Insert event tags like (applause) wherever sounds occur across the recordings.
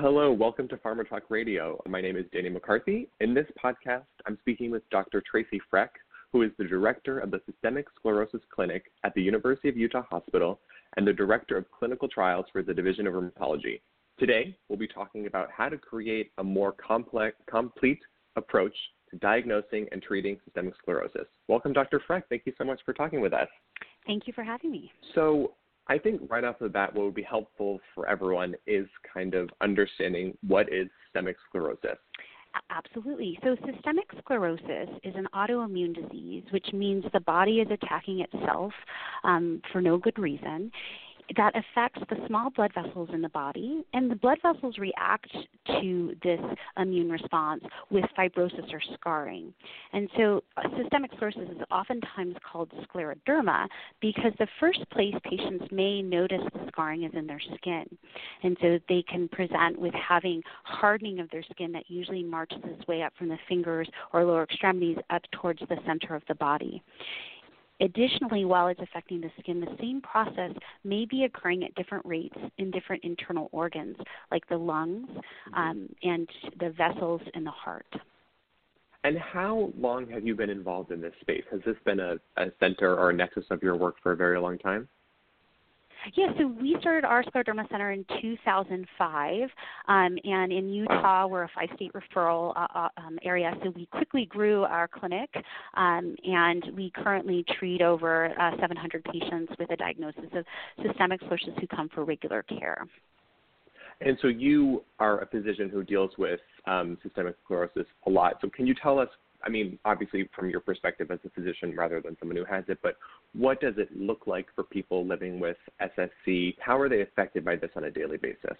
Hello, welcome to Pharma Talk Radio. My name is Danny McCarthy. In this podcast, I'm speaking with Dr. Tracy Frech, who is the director of the Systemic Sclerosis Clinic at the University of Utah Hospital and the director of clinical trials for the Division of Rheumatology. Today, we'll be talking about how to create a more complex, complete approach to diagnosing and treating systemic sclerosis. Welcome, Dr. Frech. Thank you so much for talking with us. Thank you for having me. So, I think right off the bat, what would be helpful for everyone is kind of understanding what is systemic sclerosis. Absolutely. So, systemic sclerosis is an autoimmune disease, which means the body is attacking itself um, for no good reason that affects the small blood vessels in the body, and the blood vessels react to this immune response with fibrosis or scarring. And so, uh, systemic sclerosis is oftentimes called scleroderma because the first place patients may notice the scarring is in their skin. And so, they can present with having hardening of their skin that usually marches its way up from the fingers or lower extremities up towards the center of the body. Additionally, while it's affecting the skin, the same process may be occurring at different rates in different internal organs, like the lungs um, and the vessels in the heart. And how long have you been involved in this space? Has this been a, a center or a nexus of your work for a very long time? Yeah, so we started our scleroderma center in 2005, um, and in Utah, we're a five-state referral uh, uh, um, area, so we quickly grew our clinic, um, and we currently treat over uh, 700 patients with a diagnosis of systemic sclerosis who come for regular care. And so you are a physician who deals with um, systemic sclerosis a lot. So can you tell us I mean, obviously from your perspective as a physician rather than someone who has it, but what does it look like for people living with SSC? How are they affected by this on a daily basis?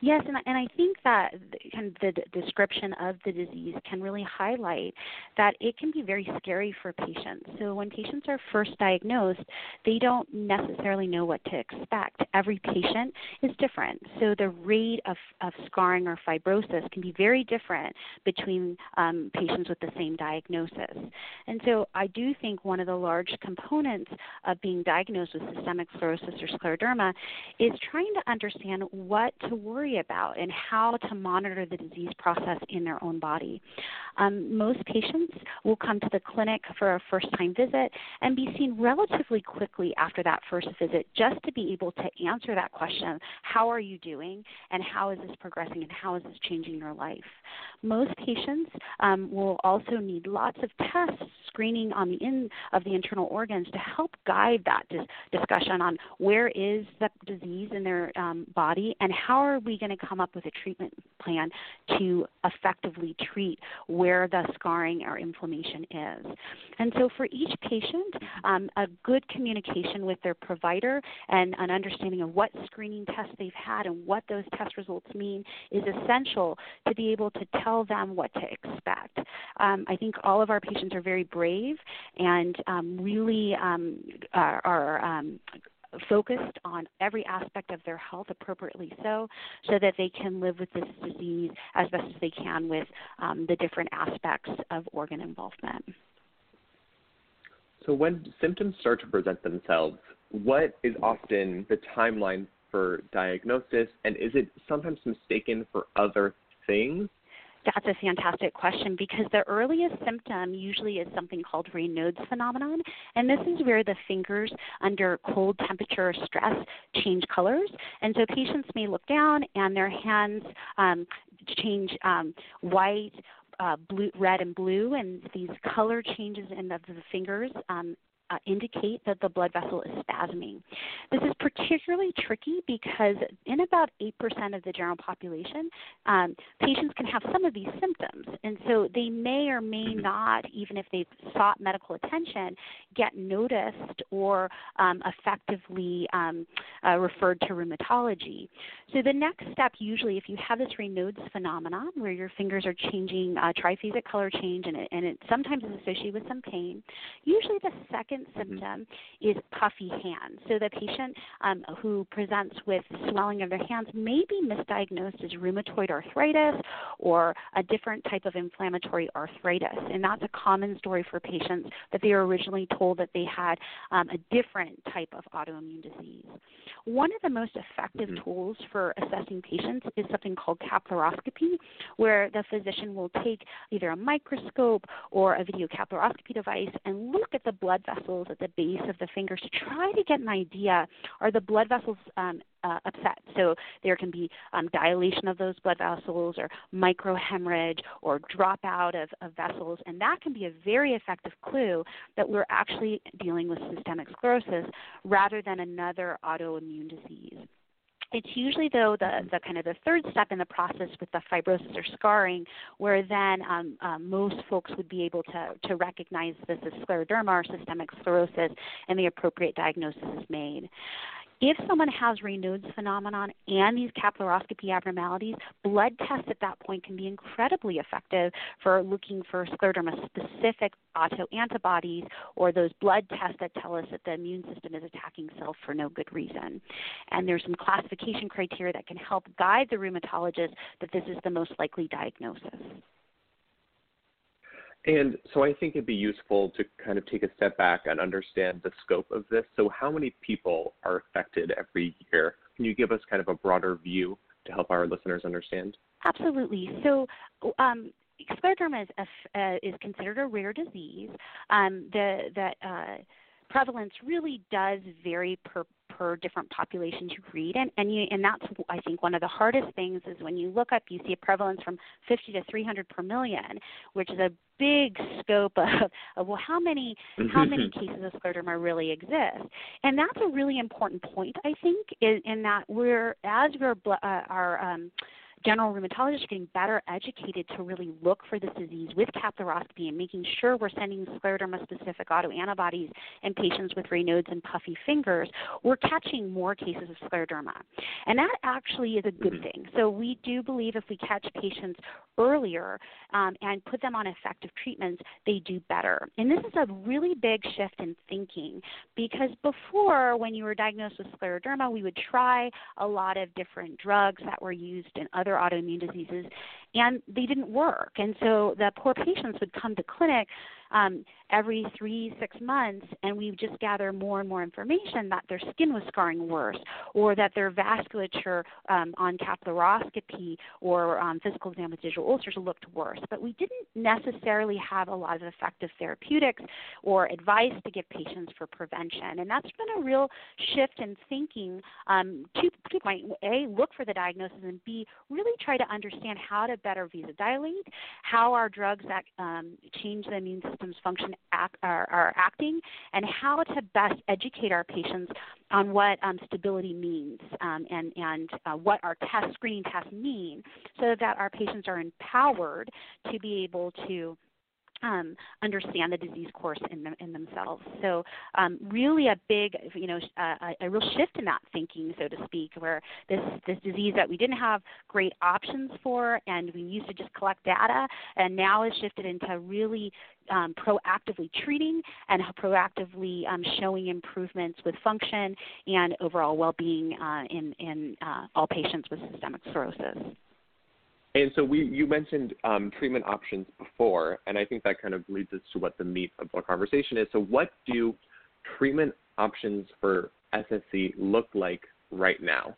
Yes, and, and I think that kind of the description of the disease can really highlight that it can be very scary for patients. So when patients are first diagnosed, they don't necessarily know what to expect. Every patient is different. So the rate of, of scarring or fibrosis can be very different between um, patients with the same diagnosis. And so I do think one of the large components of being diagnosed with systemic sclerosis or scleroderma is trying to understand what to worry worry about and how to monitor the disease process in their own body. Um, most patients will come to the clinic for a first time visit and be seen relatively quickly after that first visit just to be able to answer that question how are you doing and how is this progressing and how is this changing your life? Most patients um, will also need lots of tests, screening on the in of the internal organs to help guide that dis- discussion on where is the disease in their um, body and how are we going to come up with a treatment plan to effectively treat where the scarring or inflammation is. And so, for each patient, um, a good communication with their provider and an understanding of what screening tests they've had and what those test results mean is essential to be able to tell them what to expect. Um, I think all of our patients are very brave and um, really um, are, are um, focused on every aspect of their health appropriately so, so that they can live with this disease as best as they can with um, the different aspects of organ involvement. So, when symptoms start to present themselves, what is often the timeline for diagnosis, and is it sometimes mistaken for other things? That's a fantastic question because the earliest symptom usually is something called Raynaud's phenomenon, and this is where the fingers under cold temperature or stress change colors. And so patients may look down and their hands um, change um, white, uh, blue, red, and blue, and these color changes in the, the fingers um, uh, indicate that the blood vessel is spasming. This is particularly tricky because in about 8% of the general population, um, patients can have some of these symptoms. And so they may or may mm-hmm. not, even if they've sought medical attention, get noticed or um, effectively um, uh, referred to rheumatology. So the next step, usually, if you have this Raynaud's phenomenon where your fingers are changing, uh, triphasic color change, and it, and it sometimes is associated with some pain, usually the second second mm-hmm. symptom is puffy hands. So the patient um, who presents with swelling of their hands may be misdiagnosed as rheumatoid arthritis or a different type of inflammatory arthritis. And that's a common story for patients that they were originally told that they had um, a different type of autoimmune disease. One of the most effective mm-hmm. tools for assessing patients is something called capillaroscopy, where the physician will take either a microscope or a video capillaroscopy device and look at the blood vessels at the base of the fingers to try to get an idea are the blood vessels um, uh, upset. So there can be um, dilation of those blood vessels or microhemorrhage or dropout of, of vessels, and that can be a very effective clue that we're actually dealing with systemic sclerosis rather than another autoimmune disease. It's usually though the, the kind of the third step in the process with the fibrosis or scarring, where then um, um, most folks would be able to, to recognize this as scleroderma or systemic sclerosis, and the appropriate diagnosis is made. If someone has Raynaud's phenomenon and these capillaroscopy abnormalities, blood tests at that point can be incredibly effective for looking for scleroderma specific autoantibodies or those blood tests that tell us that the immune system is attacking cells for no good reason. And there's some classification criteria that can help guide the rheumatologist that this is the most likely diagnosis. And so I think it'd be useful to kind of take a step back and understand the scope of this. So, how many people are affected every year? Can you give us kind of a broader view to help our listeners understand? Absolutely. So, um, scleroderma is, a, uh, is considered a rare disease. Um, the the uh, prevalence really does vary per per different populations you read and and you and that's I think one of the hardest things is when you look up you see a prevalence from 50 to 300 per million which is a big scope of, of well how many how many (laughs) cases of scleroderma really exist? And that's a really important point I think in, in that we're as we're uh, our um, general rheumatologists are getting better educated to really look for this disease with capillaroscopy and making sure we're sending scleroderma specific autoantibodies in patients with Raynaud's and puffy fingers, we're catching more cases of scleroderma. And that actually is a good mm-hmm. thing. So we do believe if we catch patients earlier um, and put them on effective treatments, they do better. And this is a really big shift in thinking because before, when you were diagnosed with scleroderma, we would try a lot of different drugs that were used in other autoimmune diseases, and they didn't work. And so the poor patients would come to clinic um, every three, six months, and we just gather more and more information that their skin was scarring worse, or that their vasculature um, on capillaroscopy or um, physical exam with digital ulcers looked worse. But we didn't necessarily have a lot of effective therapeutics or advice to give patients for prevention. And that's been a real shift in thinking um, to, to point A, look for the diagnosis, and B, really try to understand how to better vasodilate, how our drugs that um, change the immune system's function act, are, are, acting, and how to best educate our patients on what um, stability means um, and, and uh, what our test screening tests mean, so that our patients are empowered to be able to um, understand the disease course in, them, in themselves. So, um, really a big, you know, uh, a, a, real shift in that thinking, so to speak, where this this disease that we didn't have great options for, and we used to just collect data, and now has shifted into really um, proactively treating and proactively um, showing improvements with function and overall well-being uh, in in uh, all patients with systemic sclerosis. And so we, you mentioned um, treatment options before, and I think that kind of leads us to what the meat of our conversation is. So, what do treatment options for SSC look like right now?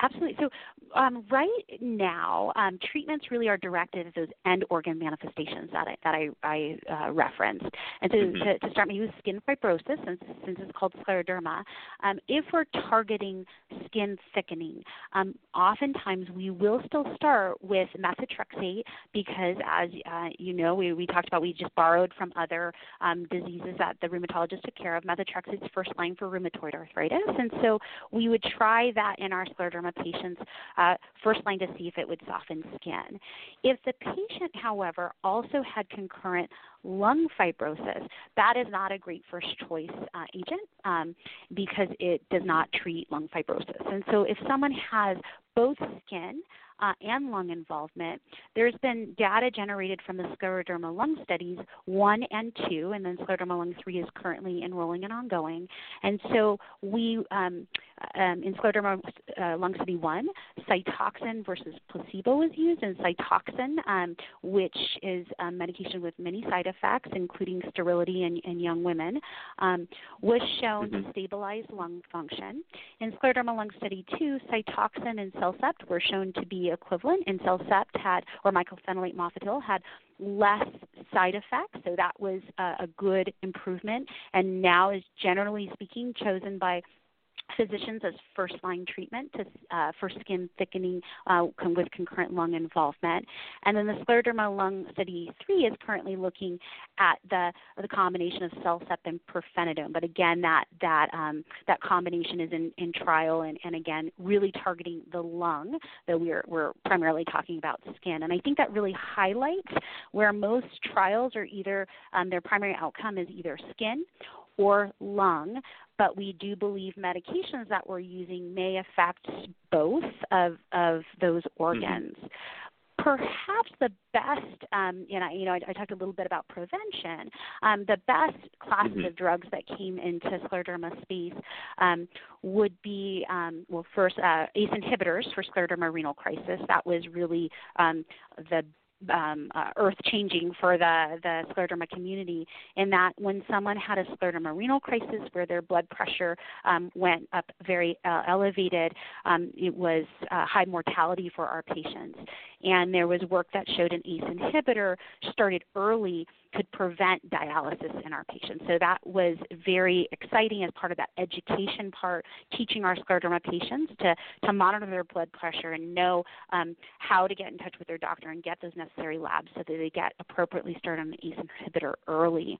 Absolutely. So, um, right now, um, treatments really are directed at those end organ manifestations that I, that I, I uh, referenced. And so, mm-hmm. to, to, start me with skin fibrosis, since, since it's called scleroderma, um, if we're targeting skin thickening, um, oftentimes we will still start with methotrexate because, as uh, you know, we, we talked about we just borrowed from other um, diseases that the rheumatologist took care of. Methotrexate is first line for rheumatoid arthritis, and so we would try that in our scleroderma patients uh, first line to see if it would soften skin. If the patient, however, also had concurrent lung fibrosis, that is not a great first choice uh, agent um, because it does not treat lung fibrosis. And so if someone has both skin uh, and lung involvement, there's been data generated from the scleroderma lung studies one and two, and then scleroderma lung three is currently enrolling and ongoing. And so we, um, um, in scleroderma uh, lung study one, Cytoxan versus placebo was used, and Cytoxan, um, which is a medication with many side effects, including sterility in, in young women, um, was shown mm-hmm. to stabilize lung function. In scleroderma lung study two, Cytoxan and Cellcept were shown to be equivalent, and Cellcept had, or mycophenolate mofetil had less side effects, so that was a, a good improvement, and now is generally speaking chosen by physicians as first line treatment to, uh, for skin thickening uh, with concurrent lung involvement. And then the scleroderma lung study three is currently looking at the the combination of Cellcept and pirfenidone. But again, that that um, that combination is in, in trial and, and again really targeting the lung. Though we're we're primarily talking about skin, and I think that really highlights where most trials are either um, their primary outcome is either skin or lung, but we do believe medications that we're using may affect both of, of those mm-hmm. organs. Mm-hmm perhaps the best, um, you know, you know, I, I, talked a little bit about prevention. Um, the best classes mm-hmm. of drugs that came into scleroderma space um, would be, um, well, first uh, ACE inhibitors for scleroderma renal crisis. That was really um, the um, uh, earth changing for the, the scleroderma community in that when someone had a scleroderma renal crisis where their blood pressure um, went up very uh, elevated, um, it was uh, high mortality for our patients. And there was work that showed an ACE inhibitor started early could prevent dialysis in our patients. So that was very exciting as part of that education part, teaching our scleroderma patients to, to monitor their blood pressure and know um, how to get in touch with their doctor and get those necessary labs so that they get appropriately started on the ACE inhibitor early.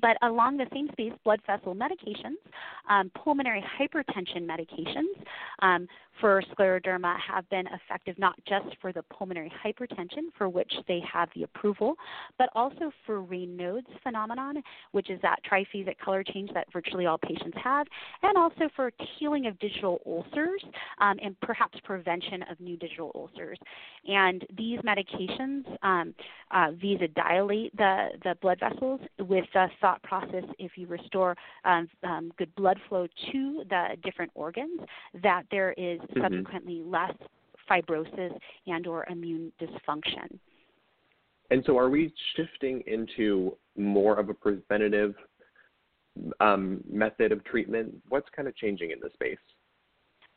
But along the same space, blood vessel medications, um, pulmonary hypertension medications um, for scleroderma have been effective not just for the pulmonary hypertension for which they have the approval, but also for Raynaud's phenomenon, which is that triphasic color change that virtually all patients have, and also for healing of digital ulcers um, and perhaps prevention of new digital ulcers. And these medications um, uh, vasodilate the, the blood vessels with the thought process if you restore um, um, good blood flow to the different organs, that there is mm-hmm. subsequently less fibrosis and or immune dysfunction. And so, are we shifting into more of a preventative um, method of treatment? What's kind of changing in the space?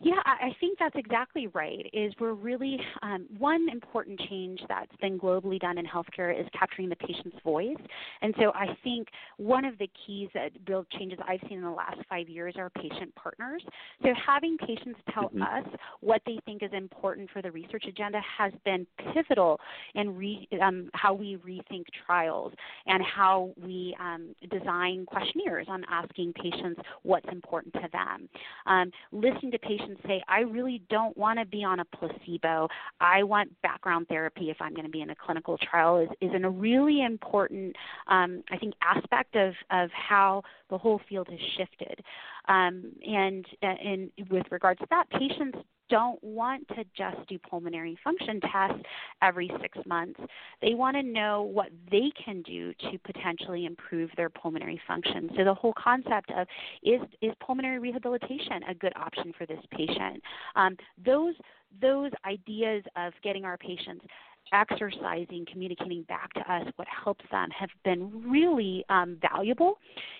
Yeah, I think that's exactly right. Is we're really um, one important change that's been globally done in healthcare is capturing the patient's voice, and so I think one of the keys that build changes I've seen in the last five years are patient partners. So having patients tell mm-hmm. us what they think is important for the research agenda has been pivotal in re, um, how we rethink trials and how we um, design questionnaires on asking patients what's important to them. Um, listening to patients patients say, I really don't want to be on a placebo. I want background therapy if I'm going to be in a clinical trial is, is a really important, um, I think, aspect of, of how the whole field has shifted. Um, and, and with regards to that, patients don't want to just do pulmonary function tests every six months. They want to know what they can do to potentially improve their pulmonary function. So the whole concept of is is pulmonary rehabilitation a good option for this patient? Um, those those ideas of getting our patients exercising, communicating back to us what helps them have been really um, valuable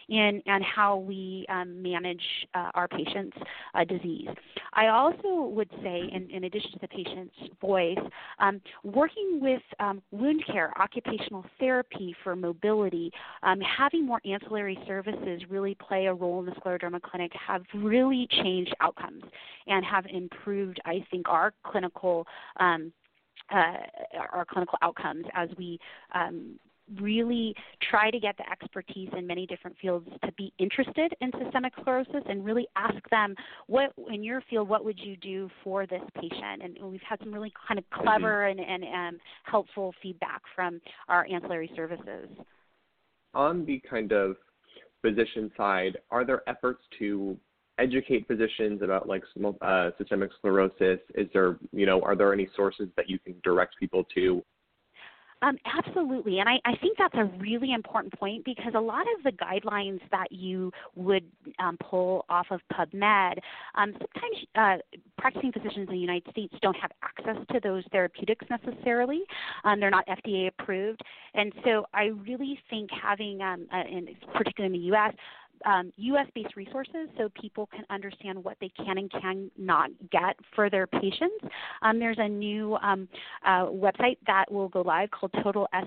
in and how we um, manage uh, our patients' uh, disease. I also would say, in, in, addition to the patient's voice, um, working with um, wound care, occupational therapy for mobility, um, having more ancillary services really play a role in the scleroderma clinic have really changed outcomes and have improved, I think, our clinical um, uh, our clinical outcomes as we um, really try to get the expertise in many different fields to be interested in systemic sclerosis and really ask them what in your field what would you do for this patient and we've had some really kind of clever mm-hmm. and, and um, helpful feedback from our ancillary services on the kind of physician side are there efforts to educate physicians about like uh, systemic sclerosis? Is there, you know, are there any sources that you can direct people to um, absolutely, and I, I, think that's a really important point because a lot of the guidelines that you would um, pull off of PubMed, um, sometimes uh, practicing physicians in the United States don't have access to those therapeutics necessarily. Um, they're not FDA approved, and so I really think having, um, uh, in, particularly in the U.S., um, U.S. based resources so people can understand what they can and cannot get for their patients. Um, there's a new um, uh, website that will go live called totalssc.com,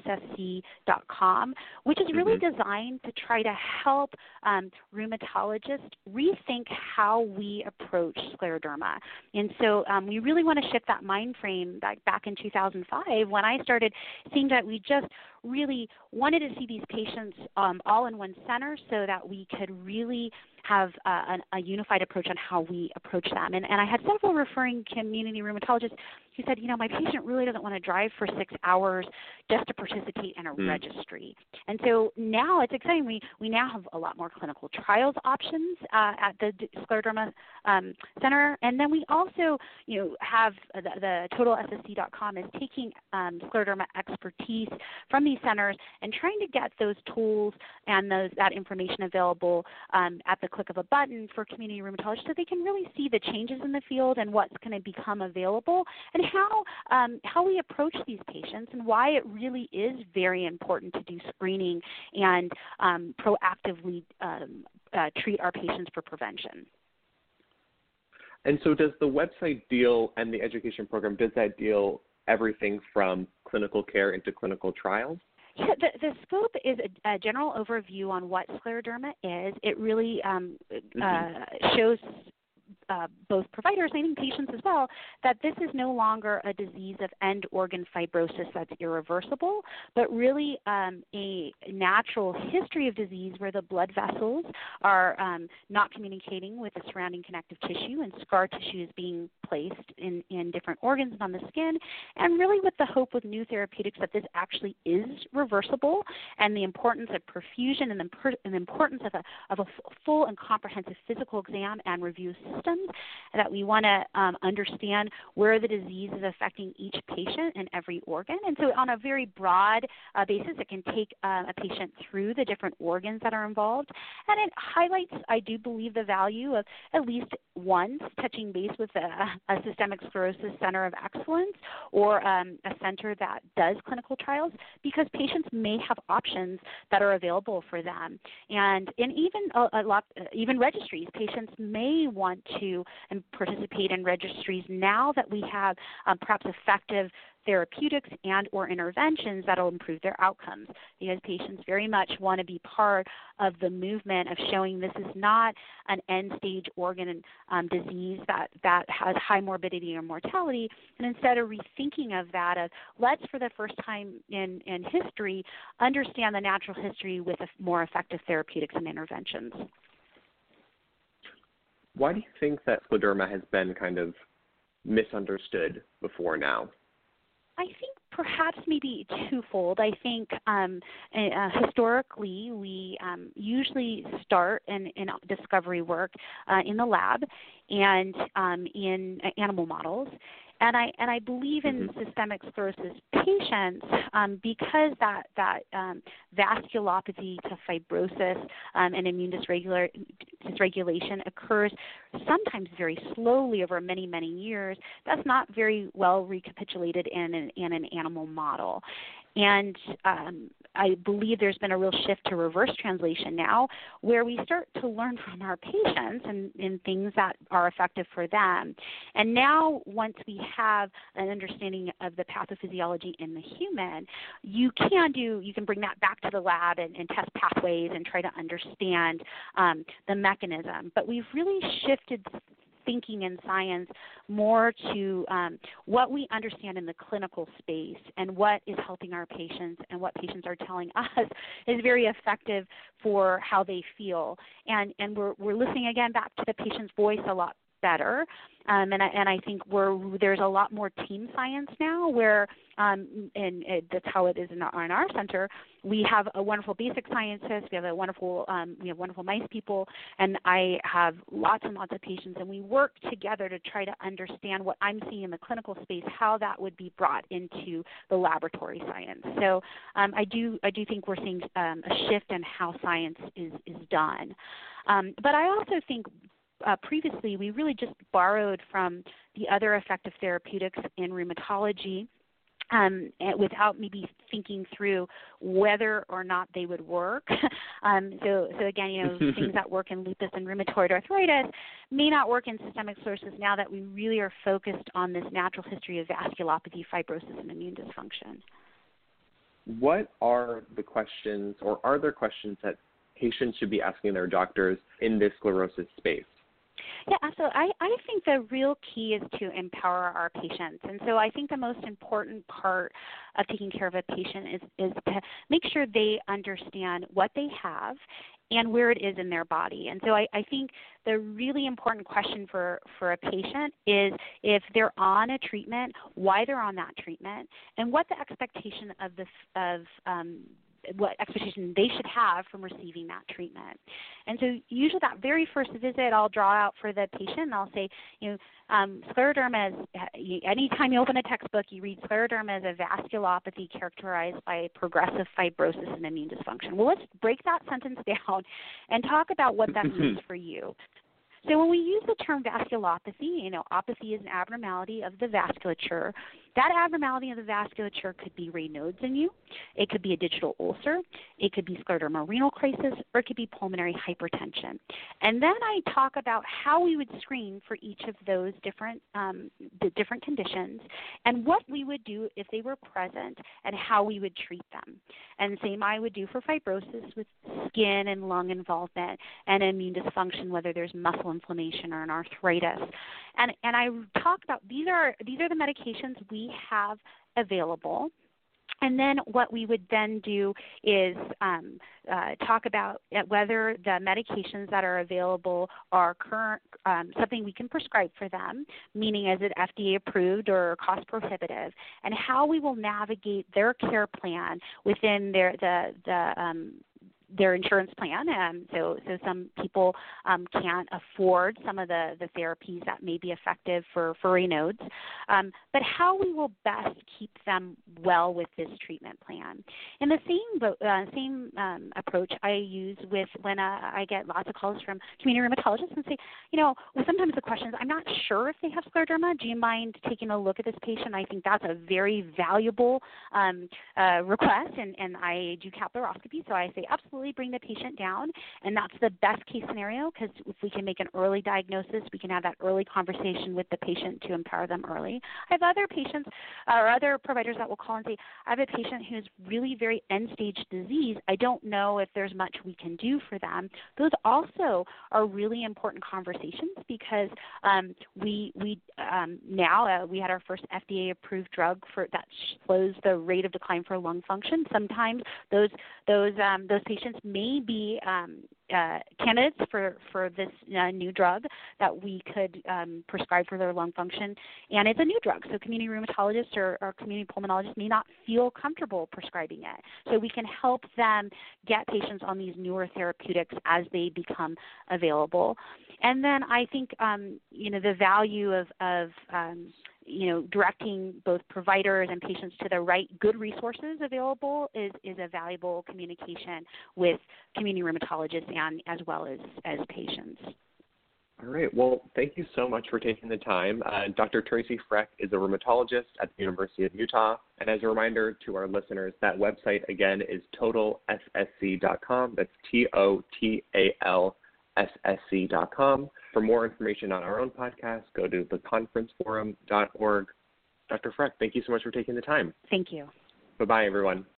which is really mm-hmm. designed to try to help um, rheumatologists rethink how we approach scleroderma. And so um, we really want to shift that mind frame back, back in 2005 when I started seeing that we just really wanted to see these patients um, all in one center so that we could really have uh, a unified approach on how we approach them. And, and I had several referring community rheumatologists who said, you know, my patient really doesn't want to drive for six hours just to participate in a mm. registry. And so now it's exciting. We, we now have a lot more clinical trials options uh, at the Scleroderma um, Center. And then we also, you know, have the, the TotalSSC.com is taking um, scleroderma expertise from these centers and trying to get those tools and those, that information available um, at the click of a button for community rheumatologists so they can really see the changes in the field and what's going to become available and how um, how we approach these patients and why it really is very important to do screening and um, proactively um, uh, treat our patients for prevention. And so, does the website deal and the education program does that deal everything from clinical care into clinical trials? Yeah, the, the scope is a, a, general overview on what scleroderma is. It really um, mm-hmm. uh, shows uh, both providers and patients as well that this is no longer a disease of end organ fibrosis that's irreversible, but really um, a natural history of disease where the blood vessels are um, not communicating with the surrounding connective tissue and scar tissue is being placed in, in different organs and on the skin, and really with the hope with new therapeutics that this actually is reversible and the importance of perfusion and the, and the importance of a, of a full and comprehensive physical exam and review system symptoms, that we want to um, understand where the disease is affecting each patient and every organ. And so, on a very broad uh, basis, it can take uh, a patient through the different organs that are involved. And it highlights, I do believe, the value of at least once touching base with a, a systemic sclerosis center of excellence or um, a center that does clinical trials because patients may have options that are available for them. And, and even a, a lot, even registries, patients may want to and participate in registries now that we have um, perhaps effective therapeutics and or interventions that will improve their outcomes. Because patients very much want to be part of the movement of showing this is not an end stage organ um, disease that, that has high morbidity or mortality. And instead of rethinking of that of let's for the first time in, in history understand the natural history with more effective therapeutics and interventions why do you think that scleroderma has been kind of misunderstood before now? I think perhaps maybe twofold. I think um, uh, historically we um, usually start in, in discovery work uh, in the lab and um, in uh, animal models, and I and I believe in mm-hmm. systemic sclerosis patients um, because that that um, vasculopathy to fibrosis um, and immune dysregula- dysregulation occurs sometimes very slowly over many many years. That's not very well recapitulated in an, in an animal model, and um, I believe there's been a real shift to reverse translation now, where we start to learn from our patients and, and things that are effective for them. And now, once we have an understanding of the pathophysiology in the human, you can do you can bring that back to the lab and, and test pathways and try to understand um, the mechanism. But we've really shifted thinking in science more to um, what we understand in the clinical space and what is helping our patients and what patients are telling (laughs) us is very effective for how they feel. And, and we're, we're listening again back to the patient's voice a lot better. Um, and I, and I think we're there's a lot more team science now, where um, and it, that's how it is in our, in our center. We have a wonderful basic scientist. We have a wonderful um, we have wonderful mice people, and I have lots and lots of patients, and we work together to try to understand what I'm seeing in the clinical space, how that would be brought into the laboratory science. So um, I do I do think we're seeing um, a shift in how science is is done. Um, but I also think uh, previously we really just borrowed from the other effective therapeutics in rheumatology. Um, without maybe thinking through whether or not they would work. (laughs) um, so, so again, you know, (laughs) things that work in lupus and rheumatoid arthritis may not work in systemic sclerosis. Now that we really are focused on this natural history of vasculopathy, fibrosis, and immune dysfunction. What are the questions, or are there questions that patients should be asking their doctors in this sclerosis space? Yeah, so I, I think the real key is to empower our patients. And so I think the most important part of taking care of a patient is, is to make sure they understand what they have and where it is in their body. And so I, I think the really important question for, for a patient is if they're on a treatment, why they're on that treatment, and what the expectation of the of um, what expectation they should have from receiving that treatment. And so usually that very first visit I'll draw out for the patient and I'll say, you know, um, scleroderma is, anytime you open a textbook, you read scleroderma as a vasculopathy characterized by progressive fibrosis and immune dysfunction. Well, let's break that (laughs) sentence down and talk about what that means (laughs) for you. So when we use the term vasculopathy, you know, opathy is an abnormality of the vasculature. That abnormality of the vasculature could be Raynaud's in you, it could be a digital ulcer, it could be scleroderma renal crisis, or it could be pulmonary hypertension. And then I talk about how we would screen for each of those different um, the different conditions and what we would do if they were present and how we would treat them. And same I would do for fibrosis with skin and lung involvement and immune dysfunction, whether there's muscle inflammation or an arthritis. And and I talk about these are these are the medications we have available. And then what we would then do is um, uh, talk about whether the medications that are available are current um, something we can prescribe for them, meaning is it FDA approved or cost prohibitive, and how we will navigate their care plan within their the the um, their insurance plan. Um, so, so some people um, can't afford some of the, the therapies that may be effective for, for Raynaud's. Um, but how we will best keep them well with this treatment plan. And the same uh, same um, approach I use with when uh, I get lots of calls from community rheumatologists and say, you know, well, sometimes the question is, I'm not sure if they have scleroderma. Do you mind taking a look at this patient? I think that's a very valuable um, uh, request, and, and I do capillaroscopy, so I say absolutely absolutely bring the patient down, and that's the best case scenario because if we can make an early diagnosis, we can have that early conversation with the patient to empower them early. I have other patients or other providers that will call and say, I have a patient who's really very end stage disease. I don't know if there's much we can do for them. Those also are really important conversations because um, we we um, now uh, we had our first FDA approved drug for that slows the rate of decline for lung function. Sometimes those those um, those patients patients may be um, uh, candidates for for this uh, new drug that we could um, prescribe for their lung function, and it's a new drug. So community rheumatologists or, or community pulmonologists may not feel comfortable prescribing it. So we can help them get patients on these newer therapeutics as they become available. And then I think um, you know the value of of um, you know, directing both providers and patients to the right good resources available is, is a valuable communication with community rheumatologists and as well as, as patients. All right. Well, thank you so much for taking the time. Uh, Dr. Tracy Frech is a rheumatologist at the University of Utah. And as a reminder to our listeners, that website again is totalssc.com. That's T O T A L ssc.com. For more information on our own podcast, go to theconferenceforum.org. Dr. Frech, thank you so much for taking the time. Thank you. Bye bye, everyone.